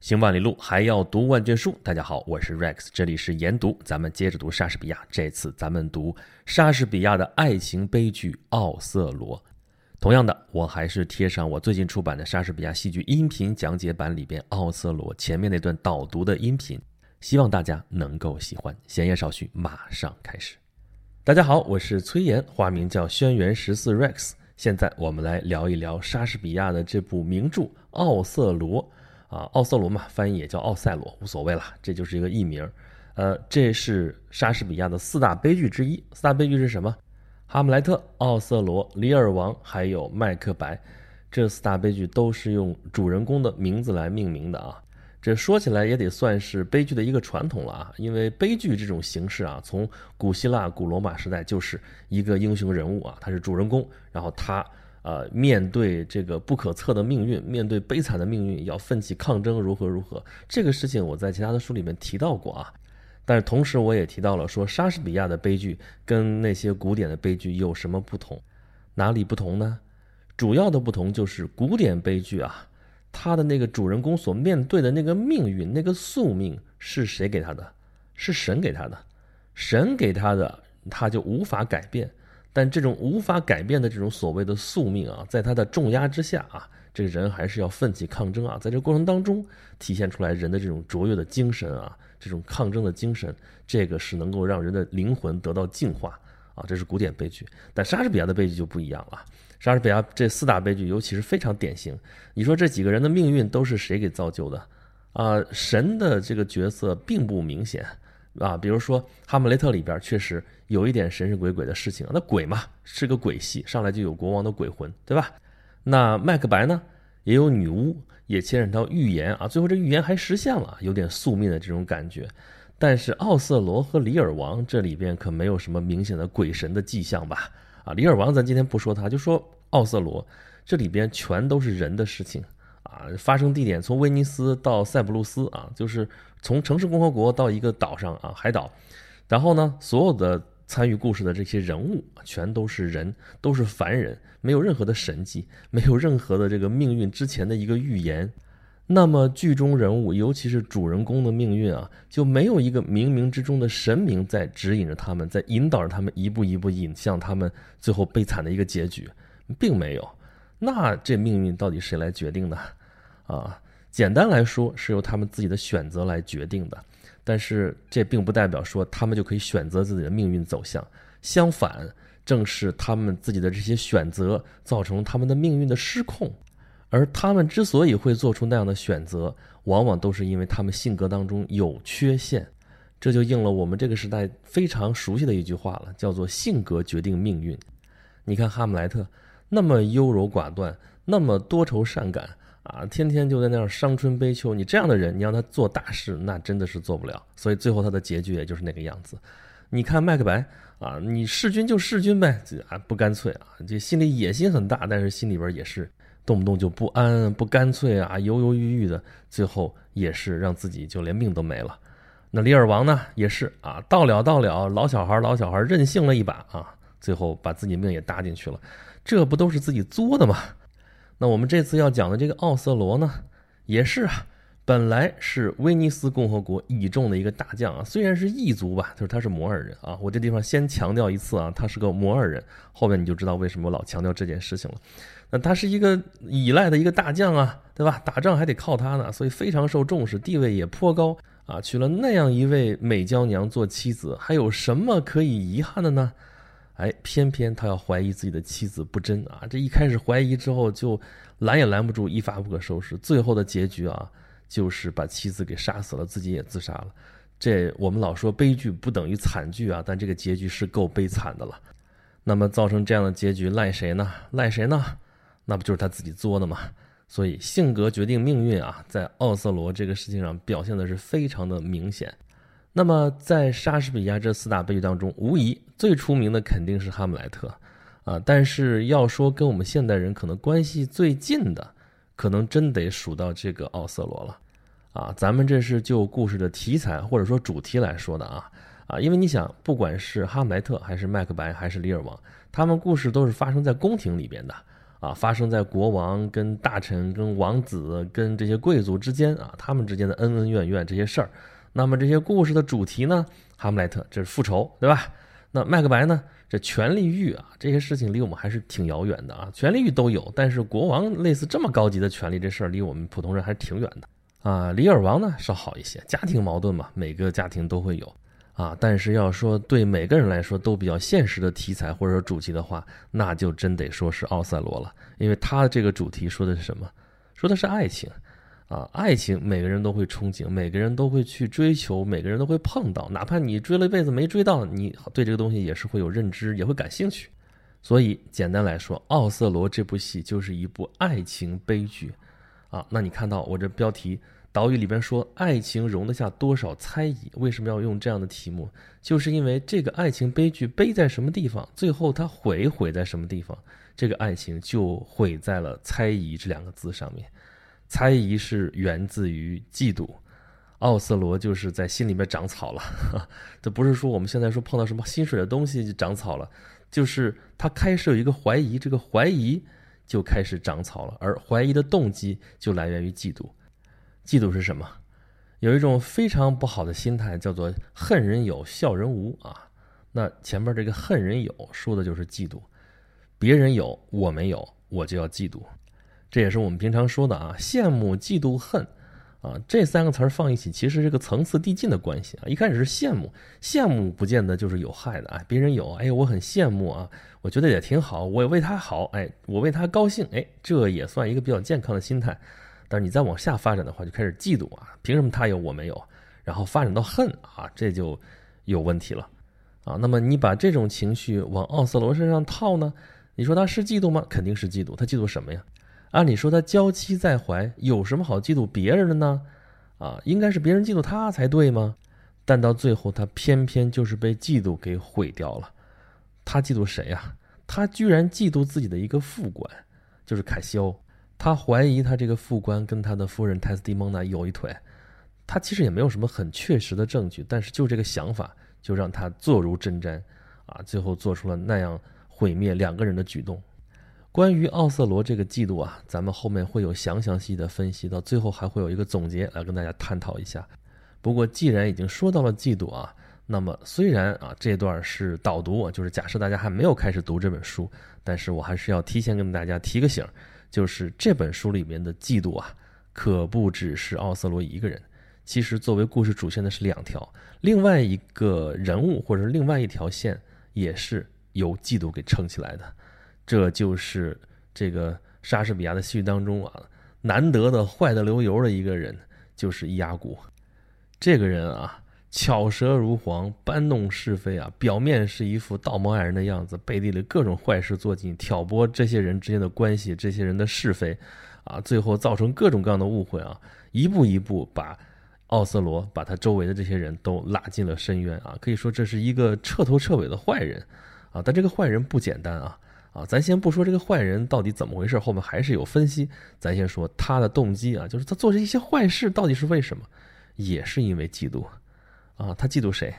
行万里路，还要读万卷书。大家好，我是 Rex，这里是研读。咱们接着读莎士比亚，这次咱们读莎士比亚的爱情悲剧《奥瑟罗》。同样的，我还是贴上我最近出版的莎士比亚戏剧音频讲解版里边《奥瑟罗》前面那段导读的音频，希望大家能够喜欢。闲言少叙，马上开始。大家好，我是崔岩，花名叫轩辕十四 Rex。现在我们来聊一聊莎士比亚的这部名著《奥瑟罗》。啊，奥瑟罗嘛，翻译也叫奥赛罗，无所谓了，这就是一个译名。呃，这是莎士比亚的四大悲剧之一。四大悲剧是什么？哈姆莱特、奥瑟罗、李尔王，还有麦克白。这四大悲剧都是用主人公的名字来命名的啊。这说起来也得算是悲剧的一个传统了啊，因为悲剧这种形式啊，从古希腊、古罗马时代就是一个英雄人物啊，他是主人公，然后他。呃，面对这个不可测的命运，面对悲惨的命运，要奋起抗争，如何如何？这个事情我在其他的书里面提到过啊。但是同时我也提到了，说莎士比亚的悲剧跟那些古典的悲剧有什么不同？哪里不同呢？主要的不同就是古典悲剧啊，他的那个主人公所面对的那个命运，那个宿命是谁给他的？是神给他的。神给他的，他就无法改变。但这种无法改变的这种所谓的宿命啊，在他的重压之下啊，这个人还是要奋起抗争啊，在这过程当中体现出来人的这种卓越的精神啊，这种抗争的精神，这个是能够让人的灵魂得到净化啊，这是古典悲剧。但莎士比亚的悲剧就不一样了，莎士比亚这四大悲剧尤其是非常典型。你说这几个人的命运都是谁给造就的啊？神的这个角色并不明显。啊，比如说《哈姆雷特》里边确实有一点神神鬼鬼的事情，那鬼嘛是个鬼戏，上来就有国王的鬼魂，对吧？那麦克白呢，也有女巫，也牵扯到预言啊，最后这预言还实现了，有点宿命的这种感觉。但是奥瑟罗和李尔王这里边可没有什么明显的鬼神的迹象吧？啊，李尔王咱今天不说他，就说奥瑟罗这里边全都是人的事情。啊，发生地点从威尼斯到塞浦路斯啊，就是从城市共和国到一个岛上啊，海岛。然后呢，所有的参与故事的这些人物全都是人，都是凡人，没有任何的神迹，没有任何的这个命运之前的一个预言。那么剧中人物，尤其是主人公的命运啊，就没有一个冥冥之中的神明在指引着他们，在引导着他们一步一步引向他们最后悲惨的一个结局，并没有。那这命运到底谁来决定呢？啊，简单来说是由他们自己的选择来决定的，但是这并不代表说他们就可以选择自己的命运走向。相反，正是他们自己的这些选择造成他们的命运的失控。而他们之所以会做出那样的选择，往往都是因为他们性格当中有缺陷。这就应了我们这个时代非常熟悉的一句话了，叫做“性格决定命运”。你看哈姆莱特那么优柔寡断，那么多愁善感。啊，天天就在那儿伤春悲秋。你这样的人，你让他做大事，那真的是做不了。所以最后他的结局也就是那个样子。你看麦克白啊，你弑君就弑君呗，啊不干脆啊，这心里野心很大，但是心里边也是动不动就不安、不干脆啊，犹犹豫豫的，最后也是让自己就连命都没了。那李尔王呢，也是啊，到了到了，老小孩老小孩任性了一把啊，最后把自己命也搭进去了，这不都是自己作的吗？那我们这次要讲的这个奥瑟罗呢，也是啊，本来是威尼斯共和国倚重的一个大将啊，虽然是异族吧，就是他是摩尔人啊。我这地方先强调一次啊，他是个摩尔人，后面你就知道为什么我老强调这件事情了。那他是一个依赖的一个大将啊，对吧？打仗还得靠他呢，所以非常受重视，地位也颇高啊。娶了那样一位美娇娘做妻子，还有什么可以遗憾的呢？哎，偏偏他要怀疑自己的妻子不贞啊！这一开始怀疑之后，就拦也拦不住，一发不可收拾。最后的结局啊，就是把妻子给杀死了，自己也自杀了。这我们老说悲剧不等于惨剧啊，但这个结局是够悲惨的了。那么造成这样的结局赖谁呢？赖谁呢？那不就是他自己作的吗？所以性格决定命运啊，在奥瑟罗这个事情上表现的是非常的明显。那么，在莎士比亚这四大悲剧当中，无疑最出名的肯定是《哈姆莱特》，啊，但是要说跟我们现代人可能关系最近的，可能真得数到这个奥瑟罗了，啊，咱们这是就故事的题材或者说主题来说的啊，啊，因为你想，不管是哈姆莱特还是麦克白还是李尔王，他们故事都是发生在宫廷里边的，啊，发生在国王跟大臣、跟王子、跟这些贵族之间啊，他们之间的恩恩怨怨这些事儿。那么这些故事的主题呢？哈姆莱特这是复仇，对吧？那麦克白呢？这权力欲啊，这些事情离我们还是挺遥远的啊。权力欲都有，但是国王类似这么高级的权利，这事儿离我们普通人还是挺远的啊。李尔王呢稍好一些，家庭矛盾嘛，每个家庭都会有啊。但是要说对每个人来说都比较现实的题材或者说主题的话，那就真得说是奥赛罗了，因为他这个主题说的是什么？说的是爱情。啊，爱情每个人都会憧憬，每个人都会去追求，每个人都会碰到。哪怕你追了一辈子没追到，你对这个东西也是会有认知，也会感兴趣。所以简单来说，《奥瑟罗》这部戏就是一部爱情悲剧。啊，那你看到我这标题导语里边说，爱情容得下多少猜疑？为什么要用这样的题目？就是因为这个爱情悲剧悲在什么地方，最后它毁毁在什么地方？这个爱情就毁在了猜疑这两个字上面。猜疑是源自于嫉妒，奥瑟罗就是在心里面长草了。这不是说我们现在说碰到什么心水的东西就长草了，就是他开始有一个怀疑，这个怀疑就开始长草了，而怀疑的动机就来源于嫉妒。嫉妒是什么？有一种非常不好的心态，叫做恨人有，笑人无啊。那前面这个恨人有说的就是嫉妒，别人有我没有，我就要嫉妒。这也是我们平常说的啊，羡慕、嫉妒、恨，啊，这三个词儿放一起，其实是个层次递进的关系啊。一开始是羡慕，羡慕不见得就是有害的啊。别人有，哎，我很羡慕啊，我觉得也挺好，我也为他好，哎，我为他高兴，哎，这也算一个比较健康的心态。但是你再往下发展的话，就开始嫉妒啊，凭什么他有我没有？然后发展到恨啊，这就有问题了啊。那么你把这种情绪往奥瑟罗身上套呢？你说他是嫉妒吗？肯定是嫉妒，他嫉妒什么呀？按理说他娇妻在怀，有什么好嫉妒别人的呢？啊，应该是别人嫉妒他才对吗？但到最后，他偏偏就是被嫉妒给毁掉了。他嫉妒谁呀？他居然嫉妒自己的一个副官，就是凯西欧。他怀疑他这个副官跟他的夫人泰斯蒂蒙娜有一腿。他其实也没有什么很确实的证据，但是就这个想法，就让他坐如针毡，啊，最后做出了那样毁灭两个人的举动。关于奥瑟罗这个嫉妒啊，咱们后面会有详详细的分析，到最后还会有一个总结来跟大家探讨一下。不过既然已经说到了嫉妒啊，那么虽然啊这段是导读，就是假设大家还没有开始读这本书，但是我还是要提前跟大家提个醒，就是这本书里面的嫉妒啊，可不只是奥瑟罗一个人，其实作为故事主线的是两条，另外一个人物或者是另外一条线也是由嫉妒给撑起来的。这就是这个莎士比亚的戏剧当中啊，难得的坏的流油的一个人，就是伊阿古。这个人啊，巧舌如簧，搬弄是非啊，表面是一副道貌岸然的样子，背地里各种坏事做尽，挑拨这些人之间的关系，这些人的是非，啊，最后造成各种各样的误会啊，一步一步把奥瑟罗，把他周围的这些人都拉进了深渊啊，可以说这是一个彻头彻尾的坏人啊，但这个坏人不简单啊。啊，咱先不说这个坏人到底怎么回事，后面还是有分析。咱先说他的动机啊，就是他做这一些坏事到底是为什么？也是因为嫉妒啊。他嫉妒谁？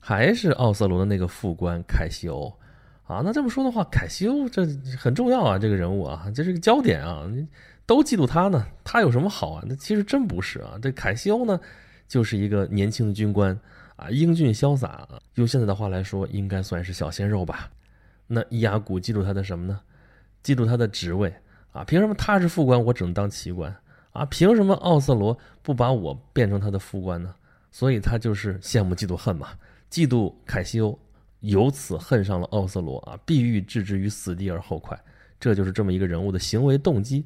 还是奥瑟罗的那个副官凯西欧啊？那这么说的话，凯西欧这很重要啊，这个人物啊，这是个焦点啊，都嫉妒他呢。他有什么好啊？那其实真不是啊。这凯西欧呢，就是一个年轻的军官啊，英俊潇洒，用现在的话来说，应该算是小鲜肉吧。那伊雅古记住他的什么呢？记住他的职位啊！凭什么他是副官，我只能当奇官啊？凭什么奥瑟罗不把我变成他的副官呢？所以他就是羡慕、嫉妒、恨嘛。嫉妒凯西欧，由此恨上了奥瑟罗啊！必欲置之于死地而后快，这就是这么一个人物的行为动机。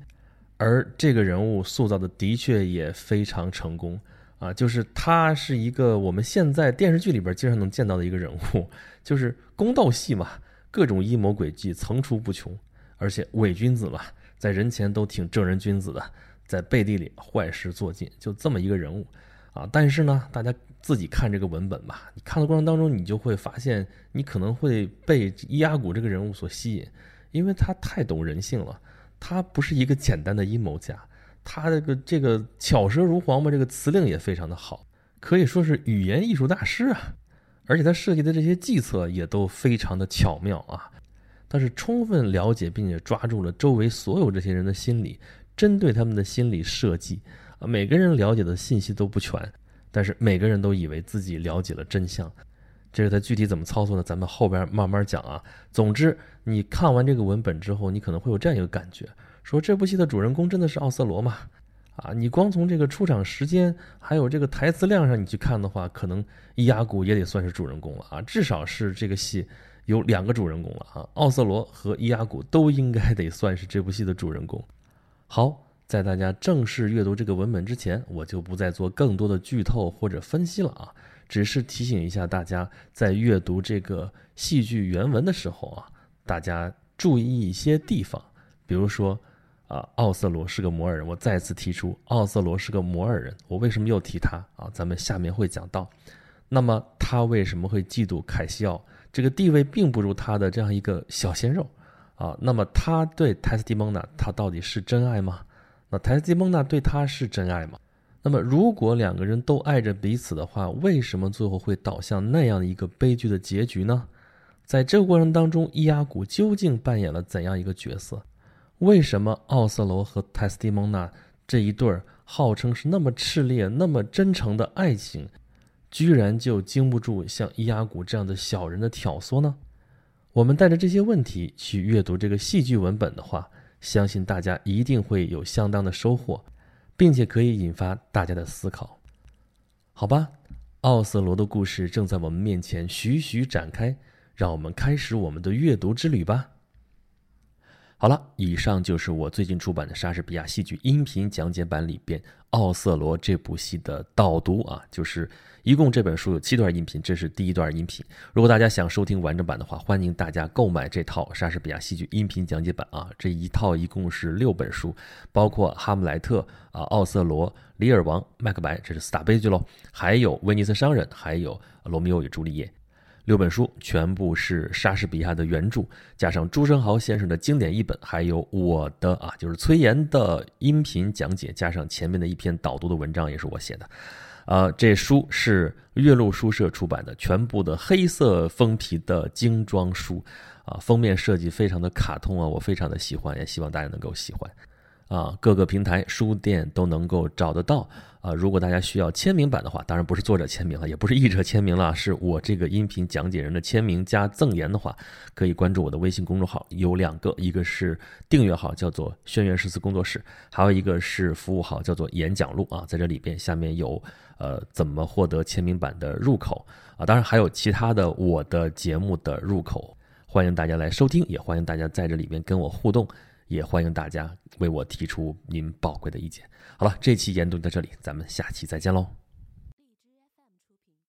而这个人物塑造的的确也非常成功啊！就是他是一个我们现在电视剧里边经常能见到的一个人物，就是宫斗戏嘛。各种阴谋诡计层出不穷，而且伪君子嘛，在人前都挺正人君子的，在背地里坏事做尽，就这么一个人物啊。但是呢，大家自己看这个文本吧，你看的过程当中，你就会发现，你可能会被伊阿古这个人物所吸引，因为他太懂人性了。他不是一个简单的阴谋家，他这个这个巧舌如簧嘛，这个词令也非常的好，可以说是语言艺术大师啊。而且他设计的这些计策也都非常的巧妙啊！他是充分了解并且抓住了周围所有这些人的心理，针对他们的心理设计啊。每个人了解的信息都不全，但是每个人都以为自己了解了真相。这是他具体怎么操作呢？咱们后边慢慢讲啊。总之，你看完这个文本之后，你可能会有这样一个感觉：说这部戏的主人公真的是奥瑟罗吗？啊，你光从这个出场时间还有这个台词量上你去看的话，可能伊亚古也得算是主人公了啊。至少是这个戏有两个主人公了啊，奥瑟罗和伊亚古都应该得算是这部戏的主人公。好，在大家正式阅读这个文本之前，我就不再做更多的剧透或者分析了啊。只是提醒一下大家，在阅读这个戏剧原文的时候啊，大家注意一些地方。比如说，啊，奥瑟罗是个摩尔人。我再次提出，奥瑟罗是个摩尔人。我为什么又提他啊？咱们下面会讲到。那么他为什么会嫉妒凯西奥？这个地位并不如他的这样一个小鲜肉啊。那么他对泰斯蒂蒙娜，他到底是真爱吗？那泰斯蒂蒙娜对他是真爱吗？那么，如果两个人都爱着彼此的话，为什么最后会导向那样的一个悲剧的结局呢？在这个过程当中，伊阿古究竟扮演了怎样一个角色？为什么奥瑟罗和泰斯蒂蒙娜这一对儿号称是那么炽烈、那么真诚的爱情，居然就经不住像伊阿古这样的小人的挑唆呢？我们带着这些问题去阅读这个戏剧文本的话，相信大家一定会有相当的收获。并且可以引发大家的思考，好吧？奥瑟罗的故事正在我们面前徐徐展开，让我们开始我们的阅读之旅吧。好了，以上就是我最近出版的莎士比亚戏剧音频讲解版里边《奥瑟罗》这部戏的导读啊，就是。一共这本书有七段音频，这是第一段音频。如果大家想收听完整版的话，欢迎大家购买这套莎士比亚戏剧音频讲解版啊！这一套一共是六本书，包括《哈姆莱特》啊，《奥瑟罗》《李尔王》《麦克白》，这是四大悲剧喽，还有《威尼斯商人》，还有《罗密欧与朱丽叶》。六本书全部是莎士比亚的原著，加上朱生豪先生的经典译本，还有我的啊，就是崔岩的音频讲解，加上前面的一篇导读的文章，也是我写的。呃，这书是岳麓书社出版的，全部的黑色封皮的精装书，啊，封面设计非常的卡通啊，我非常的喜欢，也希望大家能够喜欢。啊，各个平台书店都能够找得到。啊，如果大家需要签名版的话，当然不是作者签名了，也不是译者签名了，是我这个音频讲解人的签名加赠言的话，可以关注我的微信公众号，有两个，一个是订阅号，叫做“轩辕诗词工作室”，还有一个是服务号，叫做“演讲录”啊，在这里边下面有呃怎么获得签名版的入口啊，当然还有其他的我的节目的入口，欢迎大家来收听，也欢迎大家在这里边跟我互动。也欢迎大家为我提出您宝贵的意见。好了，这期研读到这里，咱们下期再见喽。